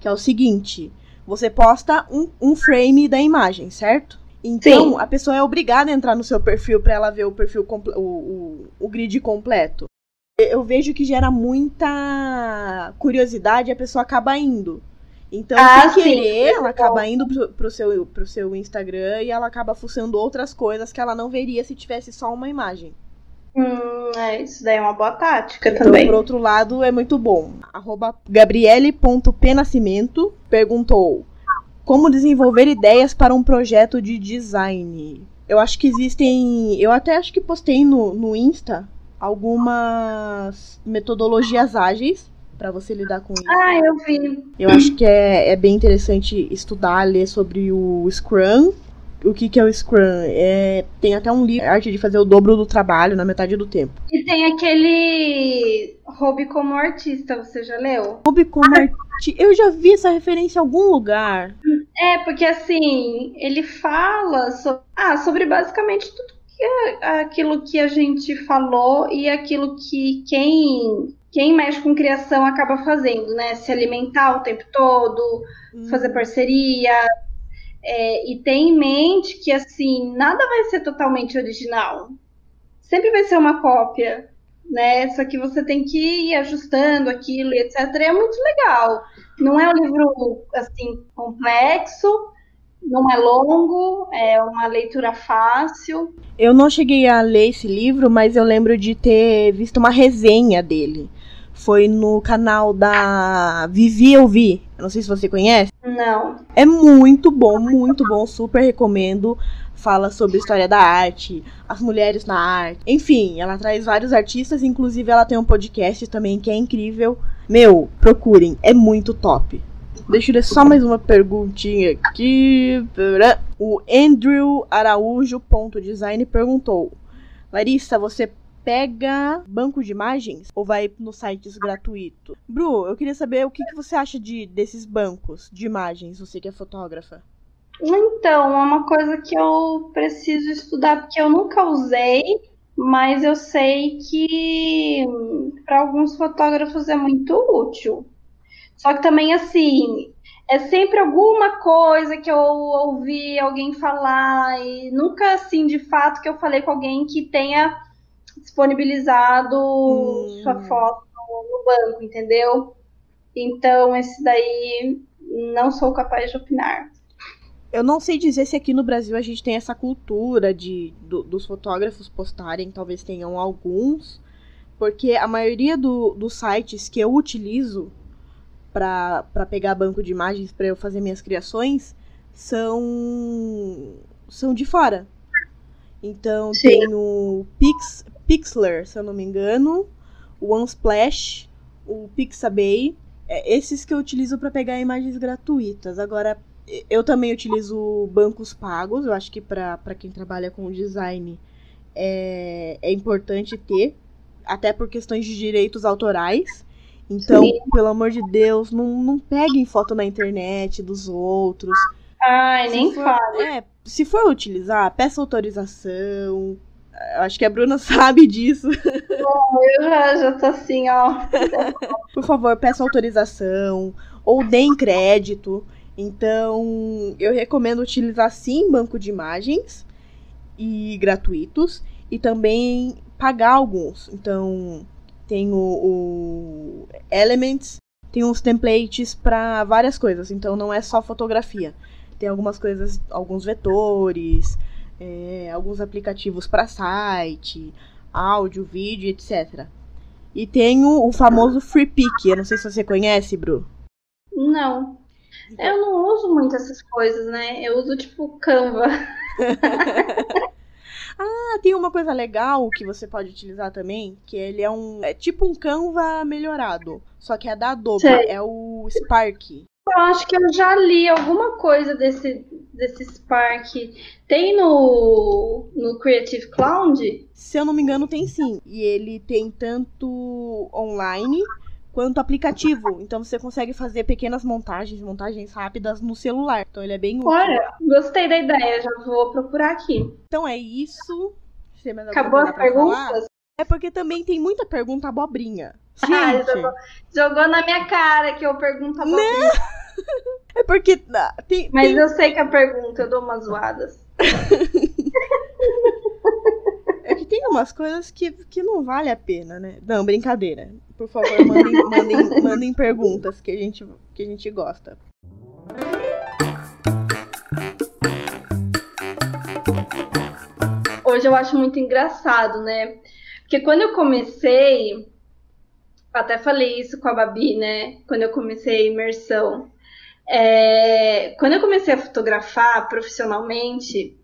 Speaker 2: Que é o seguinte: você posta um, um frame da imagem, certo? Então, Sim. a pessoa é obrigada a entrar no seu perfil para ela ver o perfil o, o, o grid completo. Eu vejo que gera muita curiosidade e a pessoa acaba indo. Então, ah, sem querer, sim. ela acaba indo pro, pro, seu, pro seu Instagram e ela acaba fuçando outras coisas que ela não veria se tivesse só uma imagem.
Speaker 3: Hum, é, isso daí é uma boa tática
Speaker 2: então,
Speaker 3: também.
Speaker 2: Por outro lado, é muito bom. Arroba Gabriele.penascimento perguntou como desenvolver ideias para um projeto de design. Eu acho que existem. Eu até acho que postei no, no Insta algumas metodologias ágeis para você lidar com isso.
Speaker 3: Ah, eu vi.
Speaker 2: Eu acho que é, é bem interessante estudar, ler sobre o Scrum. O que, que é o Scrum? É, tem até um livro, arte de fazer o dobro do trabalho na metade do tempo.
Speaker 3: E tem aquele Hobby como artista, você já leu?
Speaker 2: Hobby como artista. Eu já vi essa referência em algum lugar.
Speaker 3: É, porque assim, ele fala sobre, ah, sobre basicamente tudo que é aquilo que a gente falou e aquilo que quem quem mexe com criação acaba fazendo, né? Se alimentar o tempo todo, hum. fazer parceria. É, e ter em mente que, assim, nada vai ser totalmente original. Sempre vai ser uma cópia, né? Só que você tem que ir ajustando aquilo e etc. E é muito legal. Não é um livro, assim, complexo, não é longo, é uma leitura fácil.
Speaker 2: Eu não cheguei a ler esse livro, mas eu lembro de ter visto uma resenha dele foi no canal da Vivi Eu Vi. Não sei se você conhece.
Speaker 3: Não.
Speaker 2: É muito bom, muito bom, super recomendo. Fala sobre história da arte, as mulheres na arte. Enfim, ela traz vários artistas, inclusive ela tem um podcast também que é incrível. Meu, procurem, é muito top. Deixa eu ler só mais uma perguntinha aqui. O Andrew Araújo ponto design perguntou: Larissa, você pega banco de imagens ou vai nos sites gratuitos? Bru, eu queria saber o que, que você acha de, desses bancos de imagens, você que é fotógrafa.
Speaker 3: Então, é uma coisa que eu preciso estudar, porque eu nunca usei, mas eu sei que para alguns fotógrafos é muito útil. Só que também, assim, é sempre alguma coisa que eu ouvi alguém falar, e nunca, assim, de fato, que eu falei com alguém que tenha disponibilizado hum. sua foto no banco, entendeu? Então, esse daí não sou capaz de opinar.
Speaker 2: Eu não sei dizer se aqui no Brasil a gente tem essa cultura de do, dos fotógrafos postarem, talvez tenham alguns, porque a maioria do, dos sites que eu utilizo para pegar banco de imagens para eu fazer minhas criações são são de fora. Então Sim. tem o Pix, Pixlr, se eu não me engano, o Unsplash, o Pixabay, é esses que eu utilizo para pegar imagens gratuitas. Agora, eu também utilizo bancos pagos, eu acho que para quem trabalha com design é, é importante ter, até por questões de direitos autorais. Então, Sim. pelo amor de Deus, não, não peguem foto na internet dos outros.
Speaker 3: Ai, se nem for, fala.
Speaker 2: É, se for utilizar, peça autorização, acho que a Bruna sabe disso.
Speaker 3: eu já, já tô assim, ó.
Speaker 2: Por favor, peça autorização ou deem crédito. Então, eu recomendo utilizar sim banco de imagens e gratuitos e também pagar alguns. Então, tem o, o Elements, tem uns templates para várias coisas. Então, não é só fotografia. Tem algumas coisas, alguns vetores, é, alguns aplicativos para site, áudio, vídeo, etc. E tem o, o famoso Free Pick. Eu não sei se você conhece, Bru.
Speaker 3: Não. Eu não uso muito essas coisas, né? Eu uso tipo Canva.
Speaker 2: ah, tem uma coisa legal que você pode utilizar também, que ele é um é tipo um Canva melhorado, só que é da Adobe, Sei. é o Spark.
Speaker 3: Eu acho que eu já li alguma coisa desse, desse Spark. Tem no, no Creative Cloud?
Speaker 2: Se eu não me engano, tem sim. E ele tem tanto online quanto aplicativo. Então você consegue fazer pequenas montagens, montagens rápidas no celular. Então ele é bem útil.
Speaker 3: Olha, gostei da ideia, já vou procurar aqui.
Speaker 2: Então é isso.
Speaker 3: Acabou as perguntas? Falar?
Speaker 2: É porque também tem muita pergunta abobrinha.
Speaker 3: Ah, jogou, jogou, na minha cara que eu pergunto abobrinha. Né?
Speaker 2: É porque. Ah, tem,
Speaker 3: Mas tem... eu sei que a pergunta, eu dou umas zoadas.
Speaker 2: É que tem umas coisas que, que não vale a pena, né? Não, brincadeira. Por favor, mandem, mandem, mandem perguntas que a, gente, que a gente gosta.
Speaker 3: Hoje eu acho muito engraçado, né? Porque quando eu comecei, até falei isso com a Babi, né? Quando eu comecei a imersão. É, quando eu comecei a fotografar profissionalmente,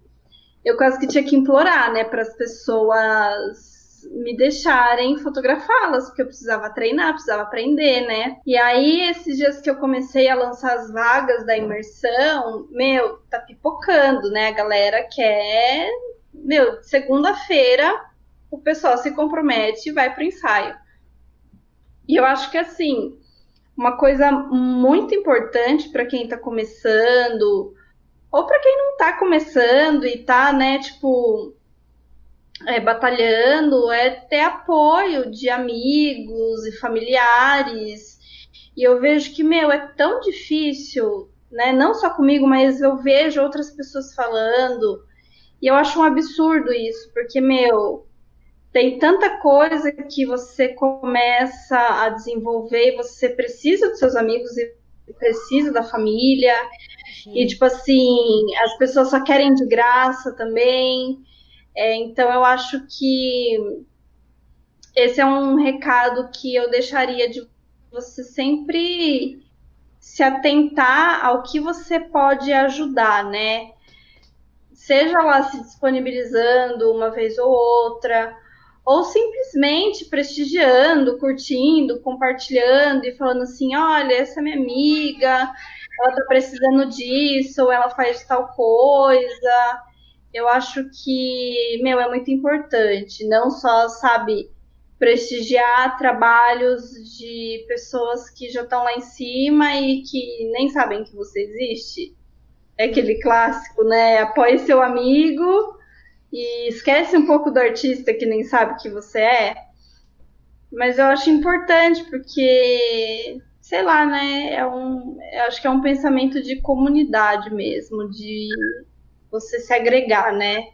Speaker 3: eu quase que tinha que implorar, né, para as pessoas me deixarem fotografá-las, porque eu precisava treinar, precisava aprender, né? E aí, esses dias que eu comecei a lançar as vagas da imersão, meu, tá pipocando, né? A galera quer. Meu, segunda-feira o pessoal se compromete e vai pro ensaio. E eu acho que assim, uma coisa muito importante para quem tá começando, ou para quem não tá começando e tá, né, tipo, é, batalhando, é ter apoio de amigos e familiares. E eu vejo que, meu, é tão difícil, né, não só comigo, mas eu vejo outras pessoas falando. E eu acho um absurdo isso, porque, meu, tem tanta coisa que você começa a desenvolver e você precisa dos seus amigos e precisa da família. E, tipo assim, as pessoas só querem de graça também. É, então, eu acho que esse é um recado que eu deixaria de você sempre se atentar ao que você pode ajudar, né? Seja lá se disponibilizando uma vez ou outra, ou simplesmente prestigiando, curtindo, compartilhando e falando assim: olha, essa é minha amiga, ela tá precisando disso, ou ela faz tal coisa. Eu acho que, meu, é muito importante. Não só, sabe, prestigiar trabalhos de pessoas que já estão lá em cima e que nem sabem que você existe. É aquele clássico, né? Apoie seu amigo e esquece um pouco do artista que nem sabe que você é. Mas eu acho importante porque sei lá, né? É um, acho que é um pensamento de comunidade mesmo, de você se agregar, né?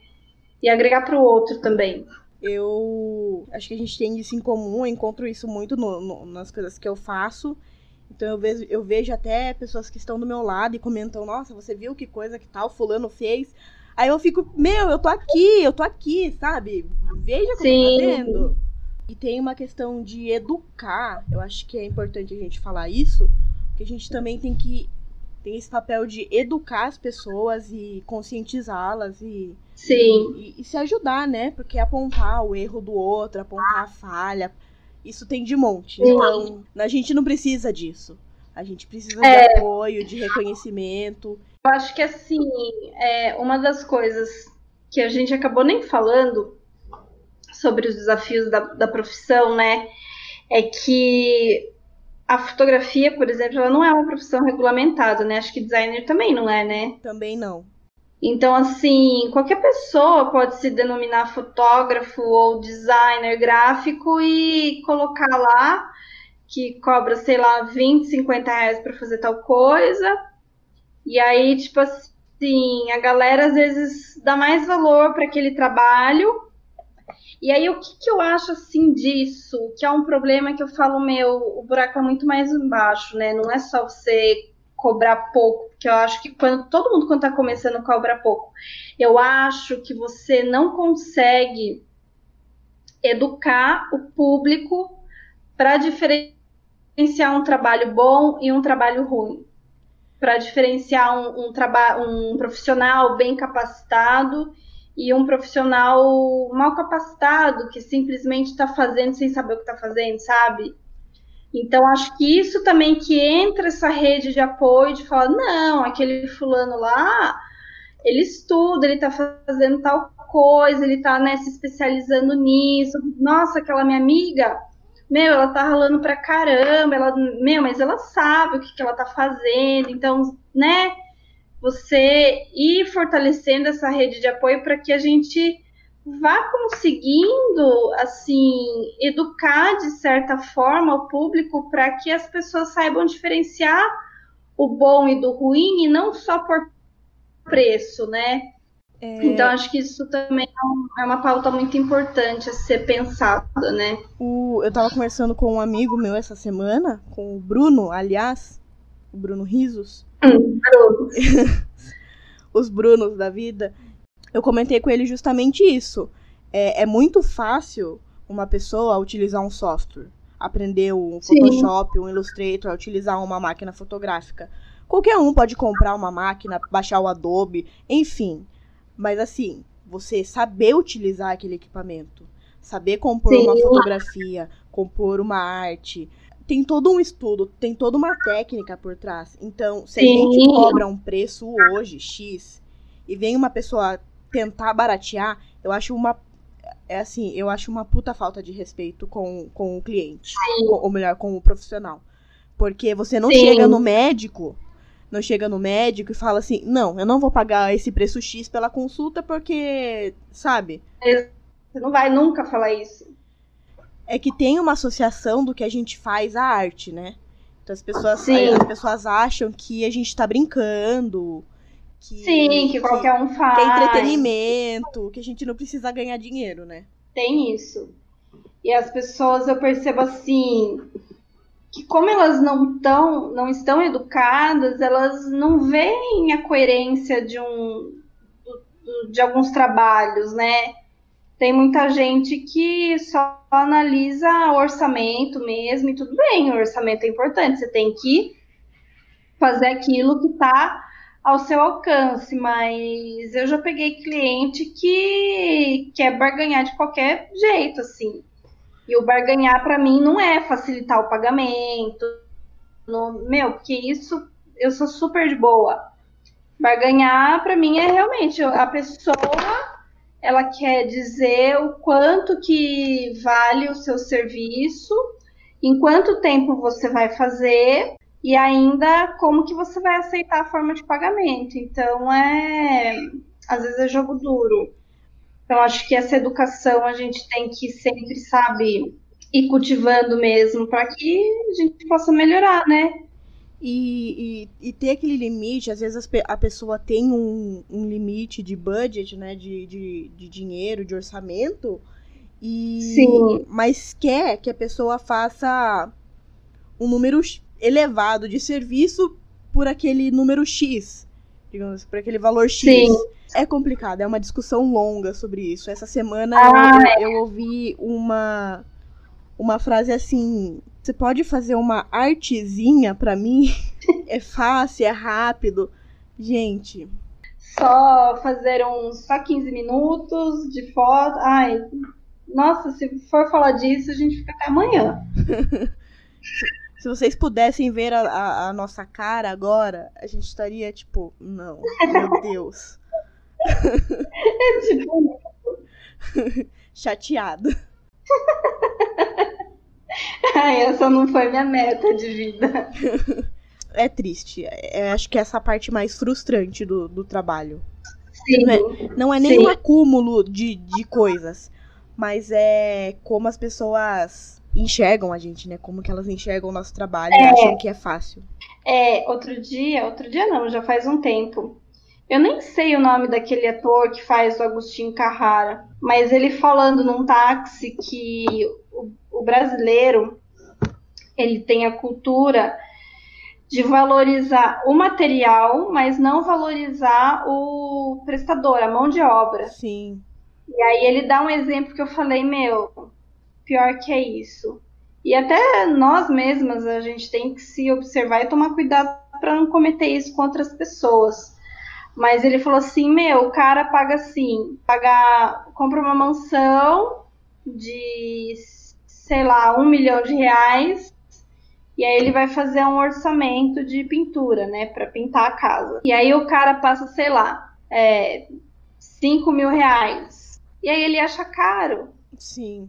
Speaker 3: E agregar para o outro também.
Speaker 2: Eu acho que a gente tem isso em comum, eu encontro isso muito no, no, nas coisas que eu faço. Então eu vejo, eu vejo até pessoas que estão do meu lado e comentam, nossa, você viu que coisa que tal fulano fez? Aí eu fico, meu, eu tô aqui, eu tô aqui, sabe? Veja como Sim. tô fazendo. E tem uma questão de educar, eu acho que é importante a gente falar isso, que a gente também tem que tem esse papel de educar as pessoas e conscientizá-las e,
Speaker 3: e,
Speaker 2: e, se ajudar, né? Porque apontar o erro do outro, apontar a falha, isso tem de monte. Sim. Então, a gente não precisa disso. A gente precisa é. de apoio, de reconhecimento.
Speaker 3: Eu acho que assim, é uma das coisas que a gente acabou nem falando sobre os desafios da, da profissão, né? É que a fotografia, por exemplo, ela não é uma profissão regulamentada, né? Acho que designer também não é, né?
Speaker 2: Também não.
Speaker 3: Então, assim, qualquer pessoa pode se denominar fotógrafo ou designer gráfico e colocar lá que cobra, sei lá, 20, 50 reais para fazer tal coisa. E aí, tipo assim, a galera às vezes dá mais valor para aquele trabalho e aí, o que, que eu acho assim disso? Que é um problema que eu falo, meu, o buraco é muito mais embaixo, né? Não é só você cobrar pouco, porque eu acho que quando todo mundo quando tá começando cobra pouco. Eu acho que você não consegue educar o público para diferenciar um trabalho bom e um trabalho ruim. Para diferenciar um, um, um profissional bem capacitado e um profissional mal capacitado que simplesmente está fazendo sem saber o que está fazendo, sabe? Então acho que isso também que entra essa rede de apoio de falar não, aquele fulano lá, ele estuda, ele está fazendo tal coisa, ele está né, se especializando nisso. Nossa, aquela minha amiga, meu, ela tá ralando pra caramba, ela, meu, mas ela sabe o que, que ela tá fazendo, então, né? você ir fortalecendo essa rede de apoio para que a gente vá conseguindo assim educar de certa forma o público para que as pessoas saibam diferenciar o bom e do ruim e não só por preço, né? É... Então acho que isso também é uma pauta muito importante a ser pensada, né?
Speaker 2: O, eu estava conversando com um amigo meu essa semana, com o Bruno, aliás, o Bruno Risos, os Brunos da vida. Eu comentei com ele justamente isso. É, é muito fácil uma pessoa utilizar um software, aprender o Photoshop, o Illustrator, utilizar uma máquina fotográfica. Qualquer um pode comprar uma máquina, baixar o Adobe, enfim. Mas assim, você saber utilizar aquele equipamento, saber compor Sim. uma fotografia, compor uma arte, tem todo um estudo, tem toda uma técnica por trás. Então, se Sim. a gente cobra um preço hoje, X, e vem uma pessoa tentar baratear, eu acho uma. É assim, eu acho uma puta falta de respeito com, com o cliente. Com, ou melhor, com o profissional. Porque você não Sim. chega no médico, não chega no médico e fala assim, não, eu não vou pagar esse preço X pela consulta porque, sabe?
Speaker 3: Você não vai nunca falar isso
Speaker 2: é que tem uma associação do que a gente faz à arte, né? Então as pessoas, as pessoas acham que a gente tá brincando.
Speaker 3: Que, Sim, que qualquer um faz.
Speaker 2: Que é entretenimento, que a gente não precisa ganhar dinheiro, né?
Speaker 3: Tem isso. E as pessoas, eu percebo assim, que como elas não, não estão educadas, elas não veem a coerência de um de alguns trabalhos, né? Tem muita gente que só analisa orçamento mesmo, e tudo bem, o orçamento é importante, você tem que fazer aquilo que está ao seu alcance, mas eu já peguei cliente que quer barganhar de qualquer jeito, assim. E o barganhar para mim não é facilitar o pagamento, no, meu, porque isso eu sou super de boa. Barganhar para mim é realmente a pessoa ela quer dizer o quanto que vale o seu serviço, em quanto tempo você vai fazer e ainda como que você vai aceitar a forma de pagamento. Então é às vezes é jogo duro. Então acho que essa educação a gente tem que sempre, sabe, ir cultivando mesmo para que a gente possa melhorar, né?
Speaker 2: E, e, e, ter aquele limite, às vezes a pessoa tem um, um limite de budget, né? De, de, de dinheiro, de orçamento. E, Sim. Mas quer que a pessoa faça um número elevado de serviço por aquele número X. Digamos, por aquele valor X. Sim. É complicado, é uma discussão longa sobre isso. Essa semana ah, eu, eu, eu ouvi uma, uma frase assim você pode fazer uma artezinha para mim? é fácil, é rápido. Gente.
Speaker 3: Só fazer uns só 15 minutos de foto. Ai, nossa, se for falar disso, a gente fica até amanhã.
Speaker 2: se vocês pudessem ver a, a, a, nossa cara agora, a gente estaria tipo, não, meu Deus. É tipo. Chateado.
Speaker 3: Ai, essa não foi minha meta de vida.
Speaker 2: é triste. É, acho que é essa parte mais frustrante do, do trabalho. Sim, não é, não é nem um acúmulo de, de coisas, mas é como as pessoas enxergam a gente, né? Como que elas enxergam o nosso trabalho é, e acham que é fácil.
Speaker 3: É, outro dia, outro dia não, já faz um tempo. Eu nem sei o nome daquele ator que faz o Agostinho Carrara, mas ele falando num táxi que o, o brasileiro ele tem a cultura de valorizar o material, mas não valorizar o prestador, a mão de obra.
Speaker 2: Sim.
Speaker 3: E aí ele dá um exemplo que eu falei, meu, pior que é isso. E até nós mesmas, a gente tem que se observar e tomar cuidado para não cometer isso com outras pessoas. Mas ele falou assim: meu, o cara paga assim, paga, compra uma mansão de, sei lá, um milhão de reais. E aí ele vai fazer um orçamento de pintura, né, para pintar a casa. E aí o cara passa, sei lá, é, 5 mil reais. E aí ele acha caro.
Speaker 2: Sim.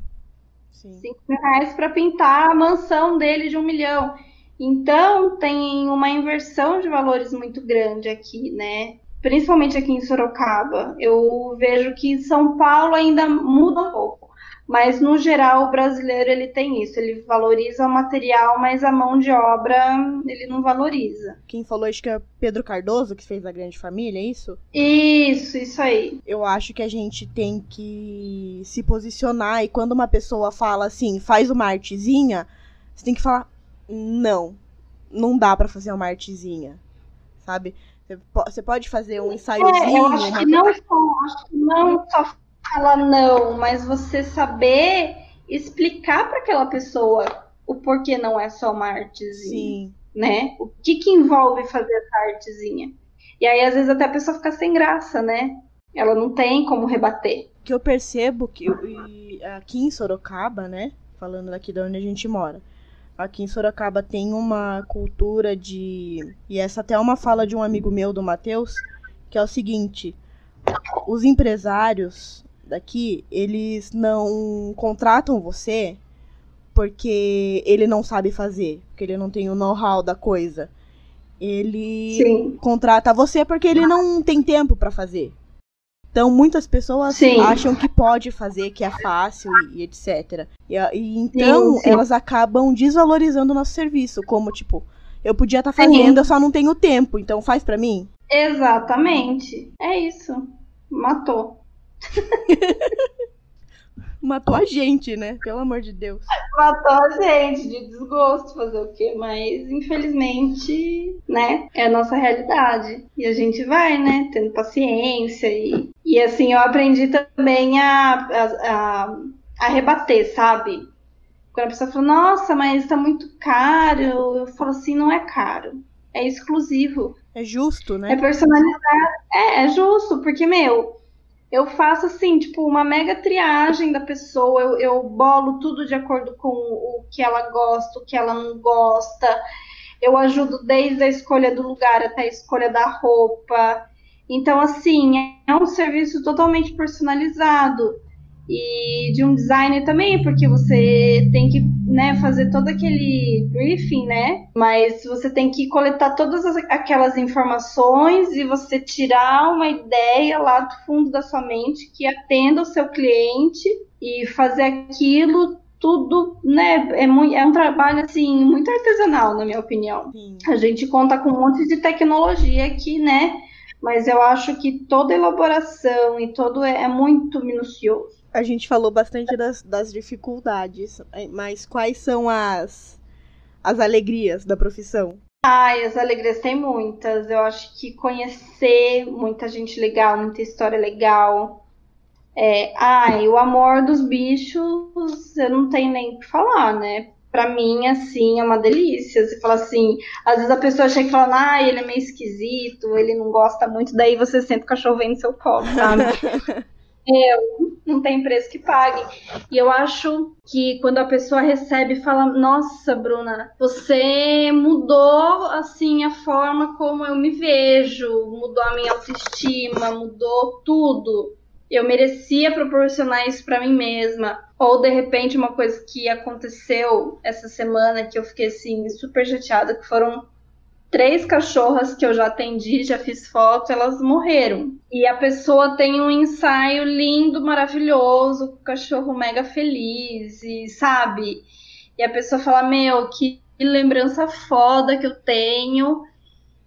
Speaker 2: Sim.
Speaker 3: 5 mil reais para pintar a mansão dele de um milhão. Então tem uma inversão de valores muito grande aqui, né? Principalmente aqui em Sorocaba. Eu vejo que São Paulo ainda muda um pouco. Mas no geral o brasileiro ele tem isso, ele valoriza o material, mas a mão de obra ele não valoriza.
Speaker 2: Quem falou acho que é Pedro Cardoso que fez a Grande Família, é isso?
Speaker 3: Isso, isso aí.
Speaker 2: Eu acho que a gente tem que se posicionar e quando uma pessoa fala assim, faz uma artezinha, você tem que falar não, não dá para fazer uma artezinha, sabe? Você pode fazer um ensaiozinho. É,
Speaker 3: eu acho que não só, acho que não só falar não, mas você saber explicar para aquela pessoa o porquê não é só uma artezinha. Sim. Né? O que, que envolve fazer essa artezinha? E aí, às vezes, até a pessoa fica sem graça, né? Ela não tem como rebater.
Speaker 2: Que eu percebo que aqui em Sorocaba, né? Falando daqui de onde a gente mora. Aqui em Sorocaba tem uma cultura de. E essa até é uma fala de um amigo meu, do Matheus, que é o seguinte: os empresários daqui, eles não contratam você porque ele não sabe fazer, porque ele não tem o know-how da coisa. Ele Sim. contrata você porque ele não tem tempo para fazer. Então, muitas pessoas sim. acham que pode fazer, que é fácil e, e etc. E, e então, sim, sim. elas acabam desvalorizando o nosso serviço, como tipo, eu podia estar tá fazendo, eu só não tenho tempo, então faz para mim.
Speaker 3: Exatamente. É isso. Matou.
Speaker 2: Matou a gente, né? Pelo amor de Deus.
Speaker 3: Matou a gente, de desgosto, fazer o quê? Mas, infelizmente, né? É a nossa realidade. E a gente vai, né? Tendo paciência. E, e assim, eu aprendi também a, a, a, a rebater, sabe? Quando a pessoa fala, nossa, mas tá muito caro. Eu falo assim, não é caro. É exclusivo.
Speaker 2: É justo, né?
Speaker 3: É personalizado. É, é justo, porque, meu, eu faço assim, tipo, uma mega triagem da pessoa, eu, eu bolo tudo de acordo com o que ela gosta, o que ela não gosta. Eu ajudo desde a escolha do lugar até a escolha da roupa. Então, assim, é um serviço totalmente personalizado e de um designer também, porque você tem que né, fazer todo aquele briefing, né? Mas você tem que coletar todas as, aquelas informações e você tirar uma ideia lá do fundo da sua mente que atenda o seu cliente e fazer aquilo tudo, né? É, muito, é um trabalho assim muito artesanal, na minha opinião. Sim. A gente conta com um monte de tecnologia aqui, né? Mas eu acho que toda elaboração e todo é, é muito minucioso
Speaker 2: a gente falou bastante das, das dificuldades, mas quais são as, as alegrias da profissão?
Speaker 3: Ai, as alegrias tem muitas. Eu acho que conhecer muita gente legal, muita história legal. É, ai, o amor dos bichos, eu não tenho nem o que falar, né? Pra mim, assim, é uma delícia. Você fala assim, às vezes a pessoa chega e fala, ah, ele é meio esquisito, ele não gosta muito, daí você sente o cachorro vem no seu colo, sabe? É, não tem preço que pague. E eu acho que quando a pessoa recebe fala, nossa, Bruna, você mudou assim a forma como eu me vejo, mudou a minha autoestima, mudou tudo. Eu merecia proporcionar isso para mim mesma. Ou de repente uma coisa que aconteceu essa semana que eu fiquei assim super chateada, que foram três cachorras que eu já atendi, já fiz foto, elas morreram. E a pessoa tem um ensaio lindo, maravilhoso, o cachorro mega feliz, e sabe? E a pessoa fala: Meu, que lembrança foda que eu tenho.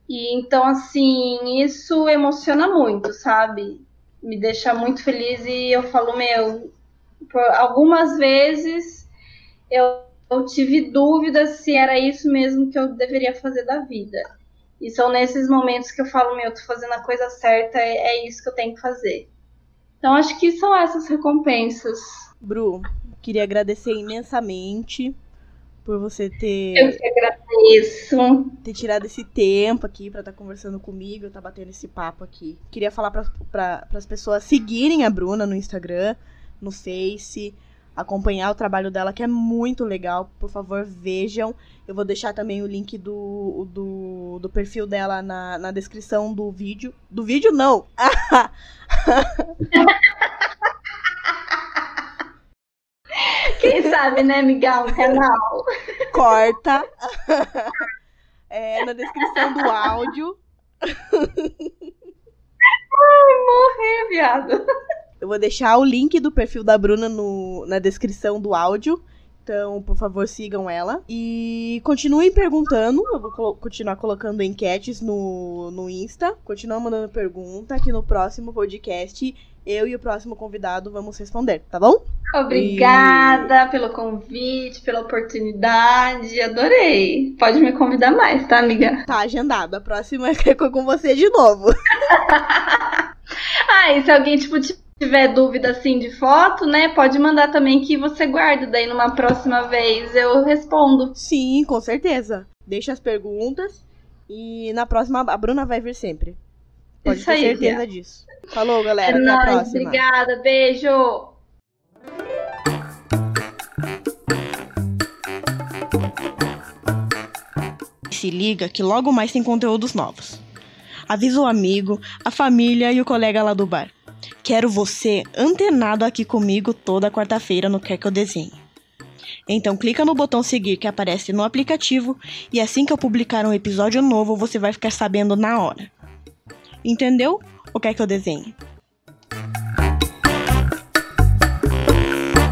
Speaker 3: E então, assim, isso emociona muito, sabe? Me deixa muito feliz e eu falo: Meu, algumas vezes eu eu tive dúvidas se era isso mesmo que eu deveria fazer da vida. E são nesses momentos que eu falo, meu, eu tô fazendo a coisa certa, é, é isso que eu tenho que fazer. Então acho que são essas recompensas.
Speaker 2: Bru, queria agradecer imensamente por você ter.
Speaker 3: Eu que agradeço.
Speaker 2: Ter tirado esse tempo aqui pra estar tá conversando comigo, tá batendo esse papo aqui. Queria falar para as pessoas seguirem a Bruna no Instagram, no Face, acompanhar o trabalho dela, que é muito legal. Por favor, vejam. Eu vou deixar também o link do, do, do perfil dela na, na descrição do vídeo. Do vídeo, não!
Speaker 3: Quem sabe, né, Miguel? Canal.
Speaker 2: Corta. É, na descrição do áudio. Ai,
Speaker 3: morrer, viado.
Speaker 2: Eu vou deixar o link do perfil da Bruna no, na descrição do áudio. Então, por favor, sigam ela. E continuem perguntando. Eu vou colo continuar colocando enquetes no, no Insta. Continuam mandando pergunta que no próximo podcast eu e o próximo convidado vamos responder, tá bom?
Speaker 3: Obrigada e... pelo convite, pela oportunidade. Adorei. Pode me convidar mais, tá, amiga?
Speaker 2: Tá agendado. A próxima é com você de novo.
Speaker 3: ah, e se alguém, tipo, tiver dúvida assim de foto, né, pode mandar também que você guarda, daí numa próxima vez eu respondo.
Speaker 2: Sim, com certeza. Deixa as perguntas e na próxima a Bruna vai vir sempre. Pode Isso ter aí, certeza disso. Falou, galera. É até nóis, a próxima.
Speaker 3: Obrigada, beijo.
Speaker 1: Se liga que logo mais tem conteúdos novos. Avisa o amigo, a família e o colega lá do bar. Quero você antenado aqui comigo toda quarta-feira no Quer Que Eu Desenhe. Então clica no botão seguir que aparece no aplicativo e assim que eu publicar um episódio novo você vai ficar sabendo na hora. Entendeu? Ou quer que eu desenhe?